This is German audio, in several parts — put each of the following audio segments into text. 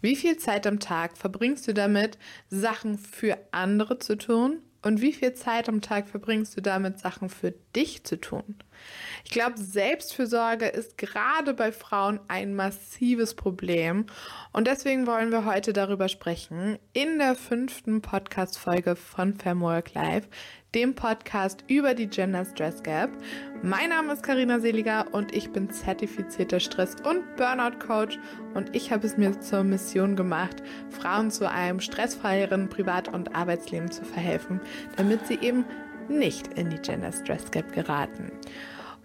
Wie viel Zeit am Tag verbringst du damit, Sachen für andere zu tun? Und wie viel Zeit am Tag verbringst du damit, Sachen für dich zu tun? Ich glaube, Selbstfürsorge ist gerade bei Frauen ein massives Problem. Und deswegen wollen wir heute darüber sprechen in der fünften Podcast-Folge von Femwork Life, dem Podcast über die Gender Stress Gap. Mein Name ist Karina Seliger und ich bin zertifizierter Stress- und Burnout-Coach und ich habe es mir zur Mission gemacht, Frauen zu einem stressfreieren Privat- und Arbeitsleben zu verhelfen, damit sie eben nicht in die Gender Stress Gap geraten.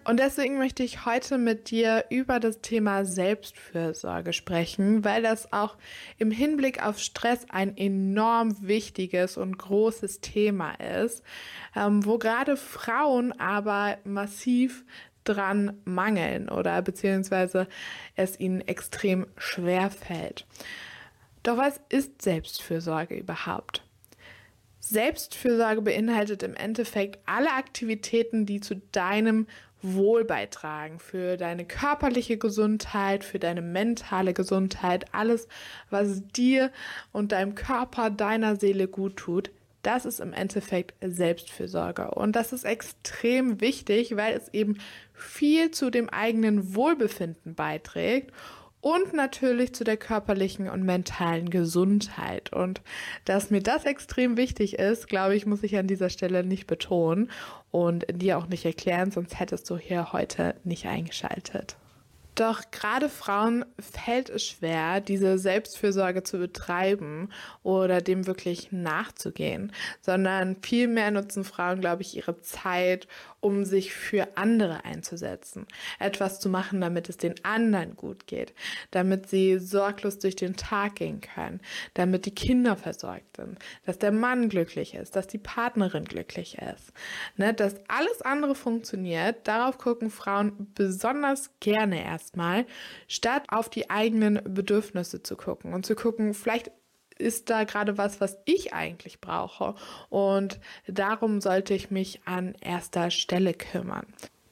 Und deswegen möchte ich heute mit dir über das Thema Selbstfürsorge sprechen, weil das auch im Hinblick auf Stress ein enorm wichtiges und großes Thema ist, ähm, wo gerade Frauen aber massiv dran mangeln oder beziehungsweise es ihnen extrem schwer fällt. Doch was ist Selbstfürsorge überhaupt? Selbstfürsorge beinhaltet im Endeffekt alle Aktivitäten, die zu deinem Wohl beitragen, für deine körperliche Gesundheit, für deine mentale Gesundheit, alles, was dir und deinem Körper, deiner Seele gut tut. Das ist im Endeffekt Selbstfürsorge. Und das ist extrem wichtig, weil es eben viel zu dem eigenen Wohlbefinden beiträgt und natürlich zu der körperlichen und mentalen Gesundheit. Und dass mir das extrem wichtig ist, glaube ich, muss ich an dieser Stelle nicht betonen und dir auch nicht erklären, sonst hättest du hier heute nicht eingeschaltet. Doch gerade Frauen fällt es schwer, diese Selbstfürsorge zu betreiben oder dem wirklich nachzugehen, sondern vielmehr nutzen Frauen, glaube ich, ihre Zeit, um sich für andere einzusetzen, etwas zu machen, damit es den anderen gut geht, damit sie sorglos durch den Tag gehen können, damit die Kinder versorgt sind, dass der Mann glücklich ist, dass die Partnerin glücklich ist, ne, dass alles andere funktioniert. Darauf gucken Frauen besonders gerne erst erstmal, statt auf die eigenen Bedürfnisse zu gucken. Und zu gucken, vielleicht ist da gerade was, was ich eigentlich brauche. Und darum sollte ich mich an erster Stelle kümmern.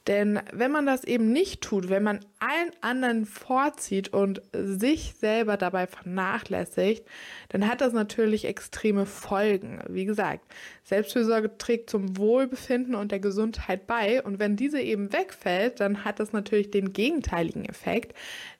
Denn wenn man das eben nicht tut, wenn man allen anderen vorzieht und sich selber dabei vernachlässigt, dann hat das natürlich extreme Folgen. Wie gesagt, Selbstfürsorge trägt zum Wohlbefinden und der Gesundheit bei und wenn diese eben wegfällt, dann hat das natürlich den gegenteiligen Effekt,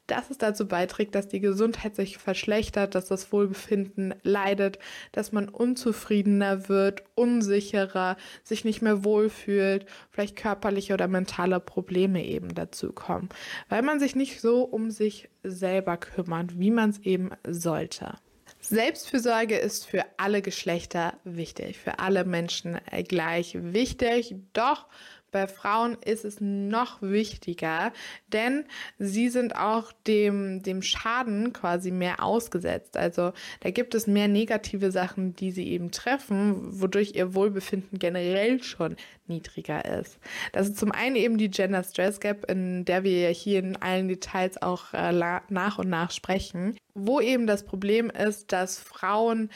dass es dazu beiträgt, dass die Gesundheit sich verschlechtert, dass das Wohlbefinden leidet, dass man unzufriedener wird, unsicherer, sich nicht mehr wohlfühlt, vielleicht körperliche oder mentale Probleme eben dazu kommen, weil man sich nicht so um sich selber kümmert, wie man es eben sollte. Selbstfürsorge ist für alle Geschlechter wichtig, für alle Menschen gleich wichtig, doch bei Frauen ist es noch wichtiger, denn sie sind auch dem, dem Schaden quasi mehr ausgesetzt. Also da gibt es mehr negative Sachen, die sie eben treffen, wodurch ihr Wohlbefinden generell schon niedriger ist. Das ist zum einen eben die Gender Stress Gap, in der wir hier in allen Details auch äh, nach und nach sprechen wo eben das Problem ist, dass Frauen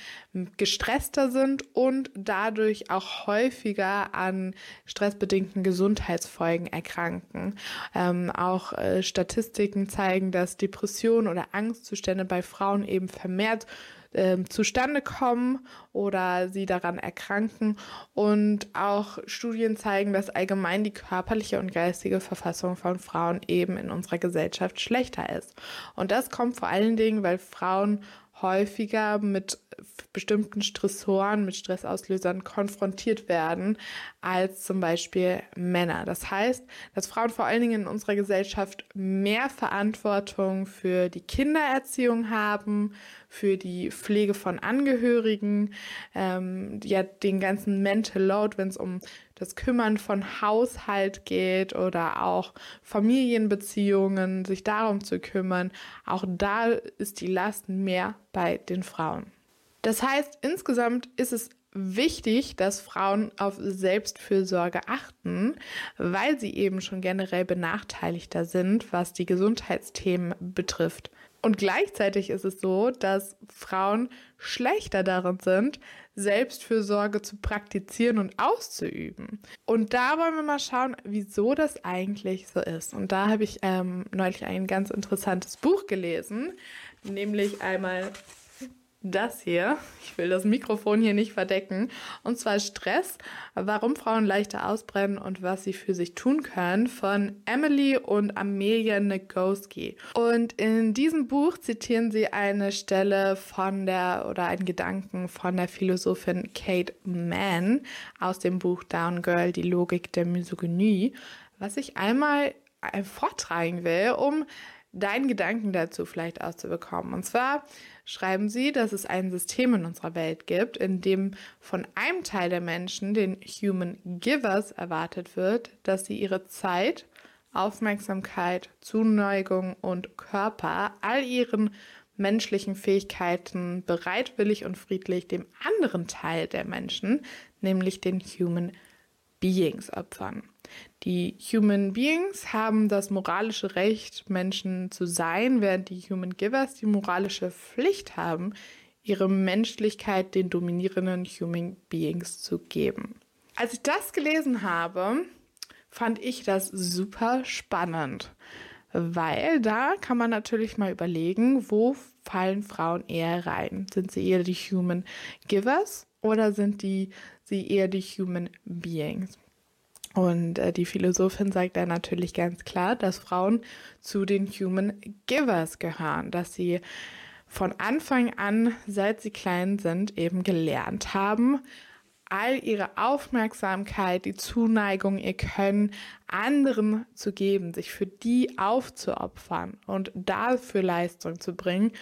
gestresster sind und dadurch auch häufiger an stressbedingten Gesundheitsfolgen erkranken. Ähm, auch äh, Statistiken zeigen, dass Depressionen oder Angstzustände bei Frauen eben vermehrt äh, zustande kommen oder sie daran erkranken. Und auch Studien zeigen, dass allgemein die körperliche und geistige Verfassung von Frauen eben in unserer Gesellschaft schlechter ist. Und das kommt vor allen Dingen, weil Frauen häufiger mit bestimmten Stressoren, mit Stressauslösern konfrontiert werden als zum Beispiel Männer. Das heißt, dass Frauen vor allen Dingen in unserer Gesellschaft mehr Verantwortung für die Kindererziehung haben, für die Pflege von Angehörigen, ähm, ja den ganzen Mental Load, wenn es um das Kümmern von Haushalt geht oder auch Familienbeziehungen, sich darum zu kümmern. Auch da ist die Last mehr bei den Frauen. Das heißt, insgesamt ist es wichtig, dass Frauen auf Selbstfürsorge achten, weil sie eben schon generell benachteiligter sind, was die Gesundheitsthemen betrifft. Und gleichzeitig ist es so, dass Frauen schlechter darin sind, Selbstfürsorge zu praktizieren und auszuüben. Und da wollen wir mal schauen, wieso das eigentlich so ist. Und da habe ich ähm, neulich ein ganz interessantes Buch gelesen, nämlich einmal das hier. Ich will das Mikrofon hier nicht verdecken. Und zwar Stress, warum Frauen leichter ausbrennen und was sie für sich tun können von Emily und Amelia Nagoski. Und in diesem Buch zitieren sie eine Stelle von der oder einen Gedanken von der Philosophin Kate Mann aus dem Buch Down Girl, die Logik der Misogynie, was ich einmal vortragen will, um deinen Gedanken dazu vielleicht auszubekommen. Und zwar schreiben sie, dass es ein System in unserer Welt gibt, in dem von einem Teil der Menschen, den Human Givers, erwartet wird, dass sie ihre Zeit, Aufmerksamkeit, Zuneigung und Körper all ihren menschlichen Fähigkeiten bereitwillig und friedlich dem anderen Teil der Menschen, nämlich den Human Beings opfern. Die Human Beings haben das moralische Recht, Menschen zu sein, während die Human Givers die moralische Pflicht haben, ihre Menschlichkeit den dominierenden Human Beings zu geben. Als ich das gelesen habe, fand ich das super spannend, weil da kann man natürlich mal überlegen, wo fallen Frauen eher rein? Sind sie eher die Human Givers oder sind die, sie eher die Human Beings? Und äh, die Philosophin sagt da natürlich ganz klar, dass Frauen zu den Human Givers gehören, dass sie von Anfang an, seit sie klein sind, eben gelernt haben, all ihre Aufmerksamkeit, die Zuneigung, ihr Können anderen zu geben, sich für die aufzuopfern und dafür Leistung zu bringen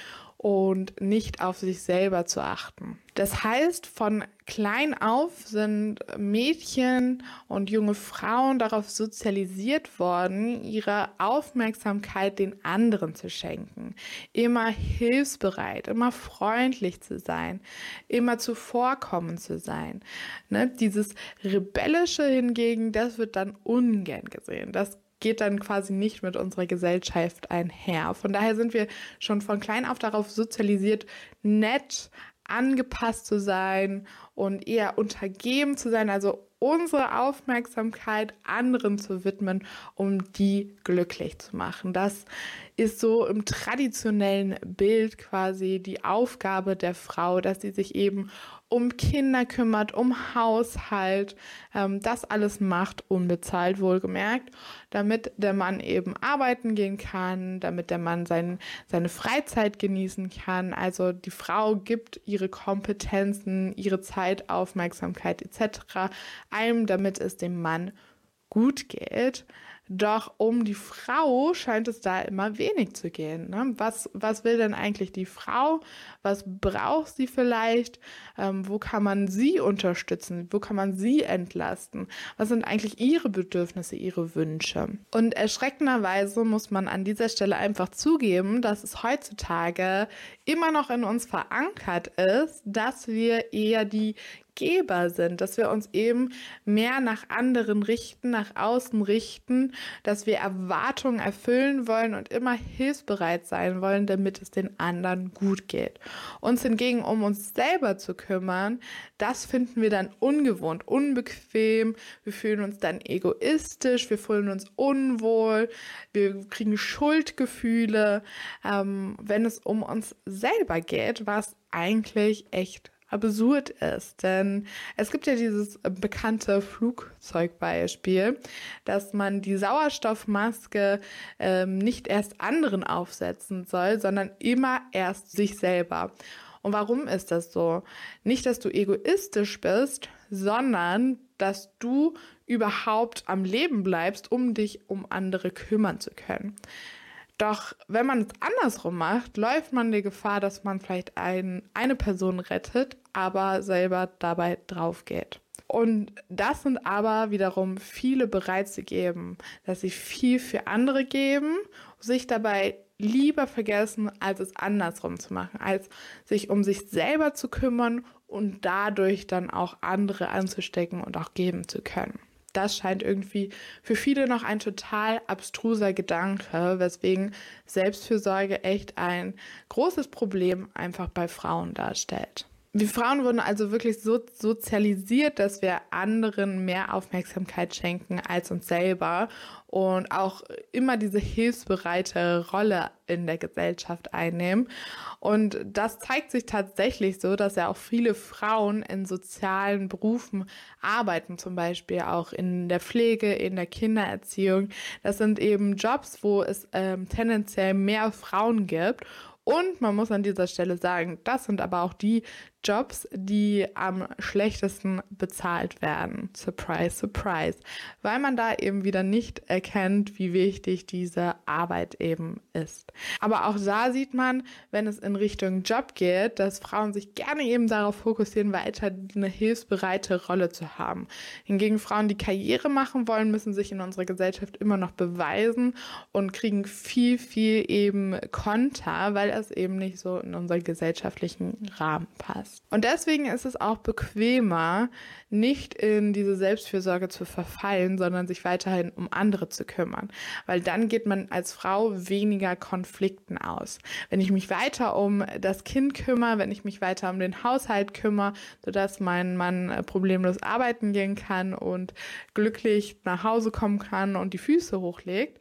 und nicht auf sich selber zu achten. Das heißt, von klein auf sind Mädchen und junge Frauen darauf sozialisiert worden, ihre Aufmerksamkeit den anderen zu schenken, immer hilfsbereit, immer freundlich zu sein, immer zuvorkommen zu sein. Ne? Dieses Rebellische hingegen, das wird dann ungern gesehen. Das geht dann quasi nicht mit unserer Gesellschaft einher. Von daher sind wir schon von klein auf darauf sozialisiert, nett, angepasst zu sein und eher untergeben zu sein, also unsere Aufmerksamkeit anderen zu widmen, um die glücklich zu machen. Das ist so im traditionellen Bild quasi die Aufgabe der Frau, dass sie sich eben um Kinder kümmert, um Haushalt, ähm, das alles macht, unbezahlt wohlgemerkt, damit der Mann eben arbeiten gehen kann, damit der Mann sein, seine Freizeit genießen kann. Also die Frau gibt ihre Kompetenzen, ihre Zeit, Aufmerksamkeit etc. einem, damit es dem Mann gut geht. Doch um die Frau scheint es da immer wenig zu gehen. Ne? Was, was will denn eigentlich die Frau? Was braucht sie vielleicht? Ähm, wo kann man sie unterstützen? Wo kann man sie entlasten? Was sind eigentlich ihre Bedürfnisse, ihre Wünsche? Und erschreckenderweise muss man an dieser Stelle einfach zugeben, dass es heutzutage immer noch in uns verankert ist, dass wir eher die Geber sind, dass wir uns eben mehr nach anderen richten, nach außen richten, dass wir Erwartungen erfüllen wollen und immer hilfsbereit sein wollen, damit es den anderen gut geht. Uns hingegen um uns selber zu kümmern, das finden wir dann ungewohnt, unbequem, wir fühlen uns dann egoistisch, wir fühlen uns unwohl, wir kriegen Schuldgefühle, ähm, wenn es um uns selber geht, was eigentlich echt absurd ist. Denn es gibt ja dieses bekannte Flugzeugbeispiel, dass man die Sauerstoffmaske ähm, nicht erst anderen aufsetzen soll, sondern immer erst sich selber. Und warum ist das so? Nicht, dass du egoistisch bist, sondern dass du überhaupt am Leben bleibst, um dich um andere kümmern zu können. Doch wenn man es andersrum macht, läuft man die Gefahr, dass man vielleicht ein, eine Person rettet, aber selber dabei drauf geht. Und das sind aber wiederum viele bereit zu geben, dass sie viel für andere geben, sich dabei lieber vergessen, als es andersrum zu machen, als sich um sich selber zu kümmern und dadurch dann auch andere anzustecken und auch geben zu können das scheint irgendwie für viele noch ein total abstruser Gedanke, weswegen Selbstfürsorge echt ein großes Problem einfach bei Frauen darstellt. Wir Frauen wurden also wirklich so sozialisiert, dass wir anderen mehr Aufmerksamkeit schenken als uns selber und auch immer diese hilfsbereite Rolle in der Gesellschaft einnehmen. Und das zeigt sich tatsächlich so, dass ja auch viele Frauen in sozialen Berufen arbeiten, zum Beispiel auch in der Pflege, in der Kindererziehung. Das sind eben Jobs, wo es ähm, tendenziell mehr Frauen gibt. Und man muss an dieser Stelle sagen, das sind aber auch die Jobs, die am schlechtesten bezahlt werden. Surprise, surprise. Weil man da eben wieder nicht erkennt, wie wichtig diese Arbeit eben ist. Aber auch da sieht man, wenn es in Richtung Job geht, dass Frauen sich gerne eben darauf fokussieren, weiter eine hilfsbereite Rolle zu haben. Hingegen Frauen, die Karriere machen wollen, müssen sich in unserer Gesellschaft immer noch beweisen und kriegen viel, viel eben Konter, weil es eben nicht so in unseren gesellschaftlichen Rahmen passt. Und deswegen ist es auch bequemer, nicht in diese Selbstfürsorge zu verfallen, sondern sich weiterhin um andere zu kümmern. Weil dann geht man als Frau weniger Konflikten aus. Wenn ich mich weiter um das Kind kümmere, wenn ich mich weiter um den Haushalt kümmere, sodass mein Mann äh, problemlos arbeiten gehen kann und glücklich nach Hause kommen kann und die Füße hochlegt,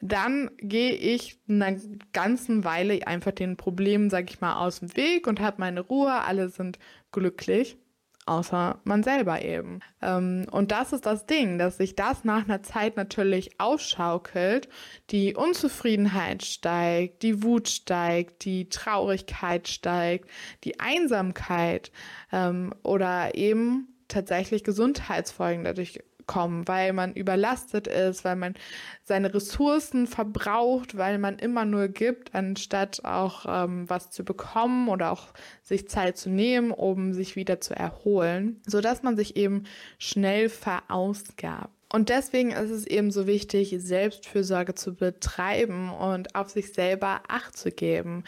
dann gehe ich eine ganzen Weile einfach den Problemen, sag ich mal, aus dem Weg und habe meine Ruhe. Alle sind glücklich, außer man selber eben. Ähm, und das ist das Ding, dass sich das nach einer Zeit natürlich ausschaukelt. Die Unzufriedenheit steigt, die Wut steigt, die Traurigkeit steigt, die Einsamkeit ähm, oder eben tatsächlich Gesundheitsfolgen dadurch kommen, weil man überlastet ist, weil man seine Ressourcen verbraucht, weil man immer nur gibt, anstatt auch ähm, was zu bekommen oder auch sich Zeit zu nehmen, um sich wieder zu erholen, sodass man sich eben schnell verausgabt. Und deswegen ist es eben so wichtig, Selbstfürsorge zu betreiben und auf sich selber Acht zu geben.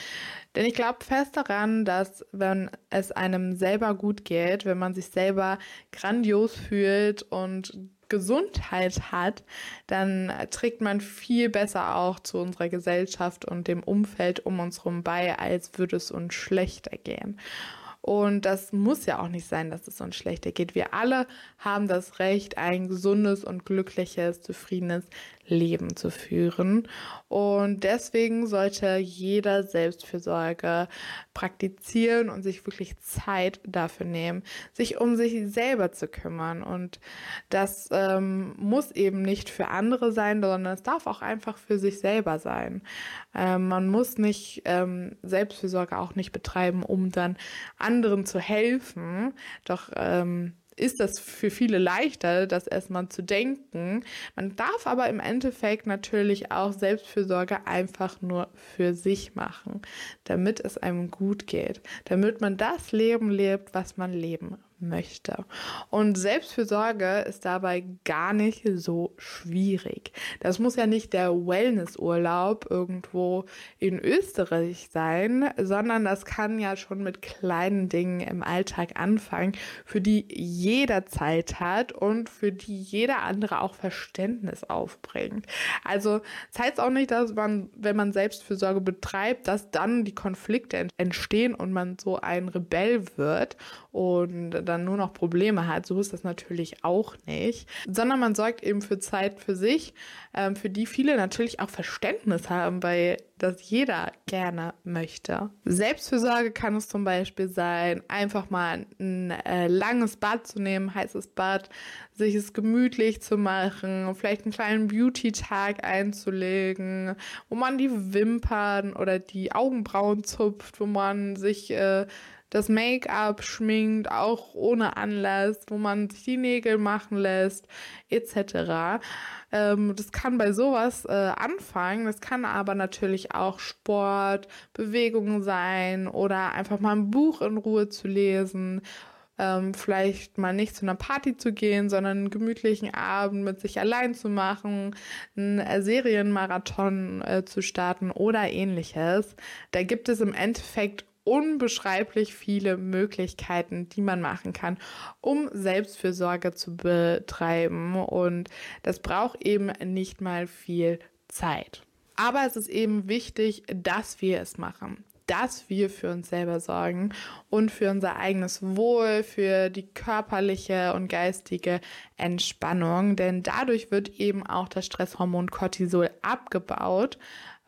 Denn ich glaube fest daran, dass wenn es einem selber gut geht, wenn man sich selber grandios fühlt und Gesundheit hat, dann trägt man viel besser auch zu unserer Gesellschaft und dem Umfeld um uns herum bei, als würde es uns schlechter gehen. Und das muss ja auch nicht sein, dass es uns schlechter geht. Wir alle haben das Recht, ein gesundes und glückliches, zufriedenes Leben zu führen. Und deswegen sollte jeder Selbstfürsorge praktizieren und sich wirklich Zeit dafür nehmen, sich um sich selber zu kümmern. Und das ähm, muss eben nicht für andere sein, sondern es darf auch einfach für sich selber sein. Ähm, man muss nicht ähm, Selbstfürsorge auch nicht betreiben, um dann anderen zu helfen. Doch ähm, ist das für viele leichter, das erstmal zu denken. Man darf aber im Endeffekt natürlich auch Selbstfürsorge einfach nur für sich machen, damit es einem gut geht, damit man das Leben lebt, was man leben möchte. Und Selbstfürsorge ist dabei gar nicht so schwierig. Das muss ja nicht der Wellnessurlaub irgendwo in Österreich sein, sondern das kann ja schon mit kleinen Dingen im Alltag anfangen, für die jeder Zeit hat und für die jeder andere auch Verständnis aufbringt. Also das heißt auch nicht, dass man, wenn man Selbstfürsorge betreibt, dass dann die Konflikte entstehen und man so ein Rebell wird und dann nur noch Probleme hat. So ist das natürlich auch nicht, sondern man sorgt eben für Zeit für sich, ähm, für die viele natürlich auch Verständnis haben, weil das jeder gerne möchte. Selbstfürsorge kann es zum Beispiel sein, einfach mal ein äh, langes Bad zu nehmen, heißes Bad, sich es gemütlich zu machen, vielleicht einen kleinen Beauty-Tag einzulegen, wo man die Wimpern oder die Augenbrauen zupft, wo man sich äh, das Make-up schminkt, auch ohne Anlass, wo man sich die Nägel machen lässt, etc. Ähm, das kann bei sowas äh, anfangen. Das kann aber natürlich auch Sport, Bewegung sein oder einfach mal ein Buch in Ruhe zu lesen. Ähm, vielleicht mal nicht zu einer Party zu gehen, sondern einen gemütlichen Abend mit sich allein zu machen, einen äh, Serienmarathon äh, zu starten oder ähnliches. Da gibt es im Endeffekt unbeschreiblich viele Möglichkeiten, die man machen kann, um Selbstfürsorge zu betreiben. Und das braucht eben nicht mal viel Zeit. Aber es ist eben wichtig, dass wir es machen dass wir für uns selber sorgen und für unser eigenes Wohl, für die körperliche und geistige Entspannung. Denn dadurch wird eben auch das Stresshormon Cortisol abgebaut,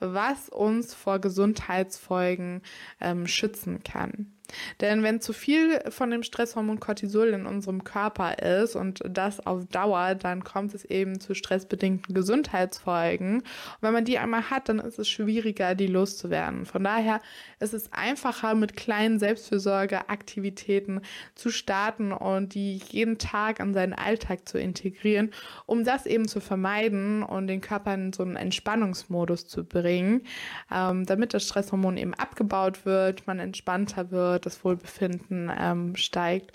was uns vor Gesundheitsfolgen ähm, schützen kann. Denn wenn zu viel von dem Stresshormon Cortisol in unserem Körper ist und das auf Dauer, dann kommt es eben zu stressbedingten Gesundheitsfolgen. Und wenn man die einmal hat, dann ist es schwieriger, die loszuwerden. Von daher ist es einfacher, mit kleinen Selbstfürsorgeaktivitäten zu starten und die jeden Tag an seinen Alltag zu integrieren, um das eben zu vermeiden und den Körper in so einen Entspannungsmodus zu bringen, ähm, damit das Stresshormon eben abgebaut wird, man entspannter wird das Wohlbefinden ähm, steigt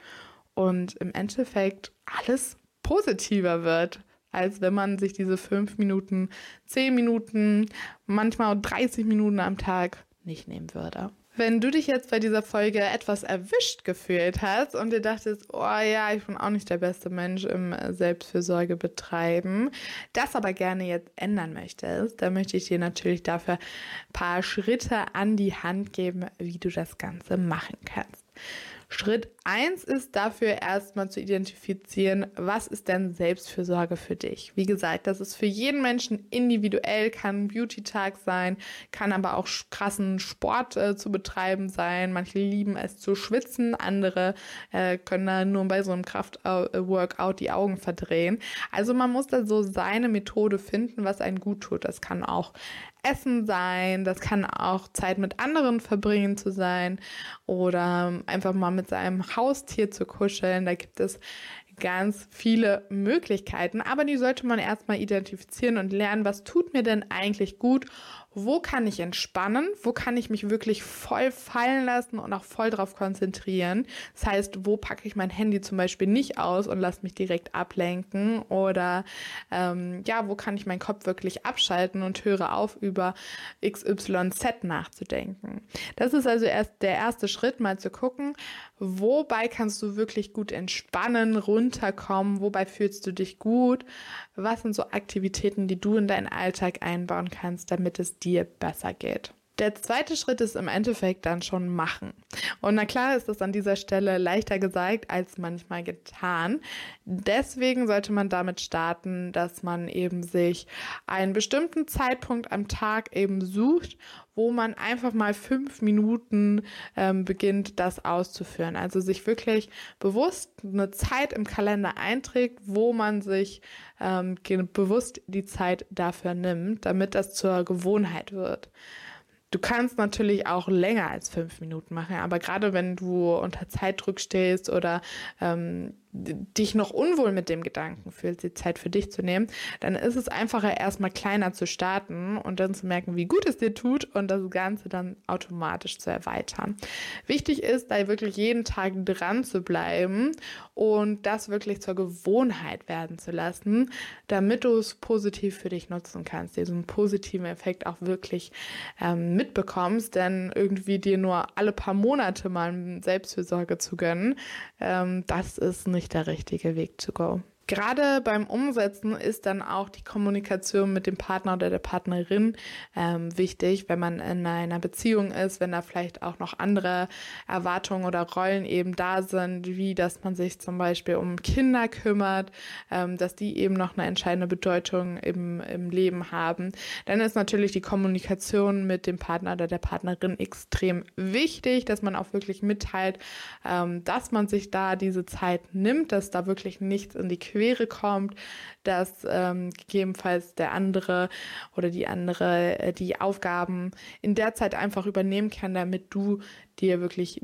und im Endeffekt alles positiver wird, als wenn man sich diese fünf Minuten, zehn Minuten, manchmal 30 Minuten am Tag nicht nehmen würde. Wenn du dich jetzt bei dieser Folge etwas erwischt gefühlt hast und dir dachtest, oh ja, ich bin auch nicht der beste Mensch im Selbstfürsorge betreiben, das aber gerne jetzt ändern möchtest, dann möchte ich dir natürlich dafür ein paar Schritte an die Hand geben, wie du das Ganze machen kannst. Schritt 1 ist dafür erstmal zu identifizieren, was ist denn Selbstfürsorge für dich? Wie gesagt, das ist für jeden Menschen individuell, kann Beauty-Tag sein, kann aber auch krassen Sport äh, zu betreiben sein. Manche lieben es zu schwitzen, andere äh, können da nur bei so einem Kraftworkout die Augen verdrehen. Also man muss da so seine Methode finden, was einen gut tut. Das kann auch Essen sein, das kann auch Zeit mit anderen verbringen zu sein oder einfach mal mit seinem Haustier zu kuscheln. Da gibt es ganz viele Möglichkeiten, aber die sollte man erstmal identifizieren und lernen, was tut mir denn eigentlich gut wo kann ich entspannen, wo kann ich mich wirklich voll fallen lassen und auch voll drauf konzentrieren. Das heißt, wo packe ich mein Handy zum Beispiel nicht aus und lasse mich direkt ablenken oder ähm, ja, wo kann ich meinen Kopf wirklich abschalten und höre auf, über XYZ nachzudenken. Das ist also erst der erste Schritt, mal zu gucken, wobei kannst du wirklich gut entspannen, runterkommen, wobei fühlst du dich gut, was sind so Aktivitäten, die du in deinen Alltag einbauen kannst, damit es dir besser geht. Der zweite Schritt ist im Endeffekt dann schon machen. Und na klar ist das an dieser Stelle leichter gesagt als manchmal getan. Deswegen sollte man damit starten, dass man eben sich einen bestimmten Zeitpunkt am Tag eben sucht, wo man einfach mal fünf Minuten ähm, beginnt, das auszuführen. Also sich wirklich bewusst eine Zeit im Kalender einträgt, wo man sich ähm, bewusst die Zeit dafür nimmt, damit das zur Gewohnheit wird. Du kannst natürlich auch länger als fünf Minuten machen, aber gerade wenn du unter Zeitdruck stehst oder ähm, dich noch unwohl mit dem Gedanken fühlst, die Zeit für dich zu nehmen, dann ist es einfacher, erstmal kleiner zu starten und dann zu merken, wie gut es dir tut und das Ganze dann automatisch zu erweitern. Wichtig ist, da wirklich jeden Tag dran zu bleiben und das wirklich zur Gewohnheit werden zu lassen, damit du es positiv für dich nutzen kannst, diesen positiven Effekt auch wirklich ähm, mitbekommst, denn irgendwie dir nur alle paar Monate mal Selbstfürsorge zu gönnen, ähm, das ist nicht nicht der richtige Weg zu go. Gerade beim Umsetzen ist dann auch die Kommunikation mit dem Partner oder der Partnerin ähm, wichtig, wenn man in einer Beziehung ist, wenn da vielleicht auch noch andere Erwartungen oder Rollen eben da sind, wie dass man sich zum Beispiel um Kinder kümmert, ähm, dass die eben noch eine entscheidende Bedeutung im, im Leben haben. Dann ist natürlich die Kommunikation mit dem Partner oder der Partnerin extrem wichtig, dass man auch wirklich mitteilt, ähm, dass man sich da diese Zeit nimmt, dass da wirklich nichts in die Quere Quere kommt, dass ähm, gegebenenfalls der andere oder die andere äh, die Aufgaben in der Zeit einfach übernehmen kann, damit du dir wirklich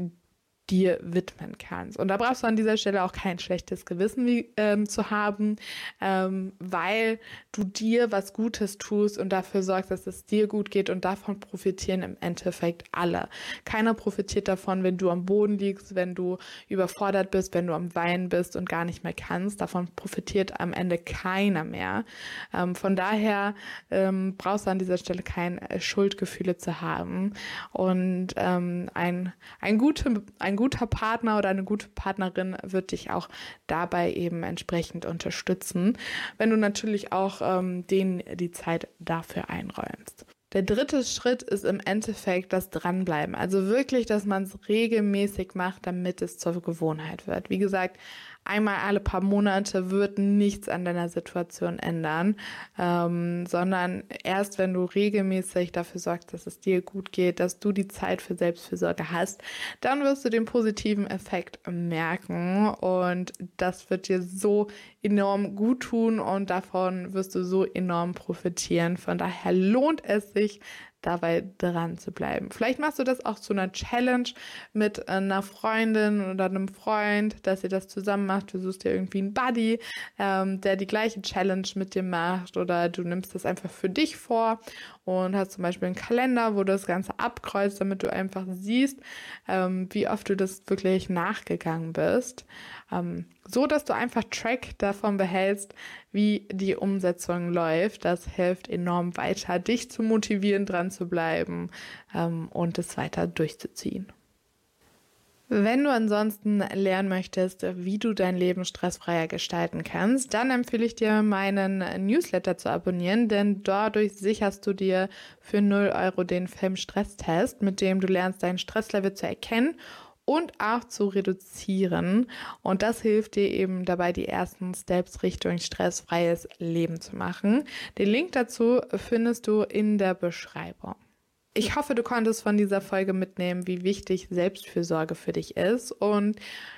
dir widmen kannst. Und da brauchst du an dieser Stelle auch kein schlechtes Gewissen wie, ähm, zu haben, ähm, weil du dir was Gutes tust und dafür sorgst, dass es dir gut geht und davon profitieren im Endeffekt alle. Keiner profitiert davon, wenn du am Boden liegst, wenn du überfordert bist, wenn du am Weinen bist und gar nicht mehr kannst. Davon profitiert am Ende keiner mehr. Ähm, von daher ähm, brauchst du an dieser Stelle keine äh, Schuldgefühle zu haben und ähm, ein, ein, gute, ein ein guter Partner oder eine gute Partnerin wird dich auch dabei eben entsprechend unterstützen, wenn du natürlich auch ähm, denen die Zeit dafür einräumst. Der dritte Schritt ist im Endeffekt das Dranbleiben. Also wirklich, dass man es regelmäßig macht, damit es zur Gewohnheit wird. Wie gesagt, einmal alle paar Monate wird nichts an deiner Situation ändern, ähm, sondern erst wenn du regelmäßig dafür sorgst, dass es dir gut geht, dass du die Zeit für Selbstfürsorge hast, dann wirst du den positiven Effekt merken und das wird dir so enorm gut tun und davon wirst du so enorm profitieren. Von daher lohnt es sich, dabei dran zu bleiben. Vielleicht machst du das auch zu einer Challenge mit einer Freundin oder einem Freund, dass ihr das zusammen macht. Du suchst dir irgendwie einen Buddy, ähm, der die gleiche Challenge mit dir macht oder du nimmst das einfach für dich vor und hast zum Beispiel einen Kalender, wo du das Ganze abkreuzt, damit du einfach siehst, ähm, wie oft du das wirklich nachgegangen bist. Ähm, so, dass du einfach Track davon behältst, wie die Umsetzung läuft. Das hilft enorm weiter, dich zu motivieren, dran zu bleiben ähm, und es weiter durchzuziehen. Wenn du ansonsten lernen möchtest, wie du dein Leben stressfreier gestalten kannst, dann empfehle ich dir, meinen Newsletter zu abonnieren, denn dadurch sicherst du dir für 0 Euro den Film-Stresstest, mit dem du lernst, dein Stresslevel zu erkennen und auch zu reduzieren. Und das hilft dir eben dabei, die ersten Steps Richtung stressfreies Leben zu machen. Den Link dazu findest du in der Beschreibung. Ich hoffe, du konntest von dieser Folge mitnehmen, wie wichtig Selbstfürsorge für dich ist. Und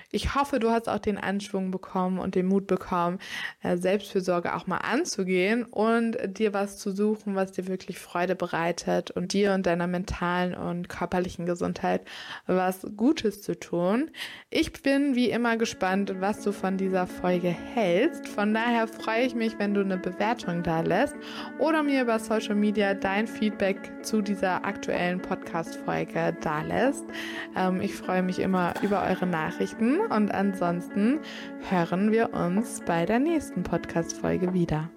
ich hoffe, du hast auch den Anschwung bekommen und den Mut bekommen, äh, Selbstfürsorge auch mal anzugehen und dir was zu suchen, was dir wirklich Freude bereitet und dir und deiner mentalen und körperlichen Gesundheit was Gutes zu tun. Ich bin wie immer gespannt, was du von dieser Folge hältst. Von daher freue ich mich, wenn du eine Bewertung da lässt oder mir über Social Media dein Feedback zu dieser aktuellen Podcast-Folge da lässt. Ähm, ich freue mich immer über eure Nachrichten und ansonsten hören wir uns bei der nächsten Podcast-Folge wieder.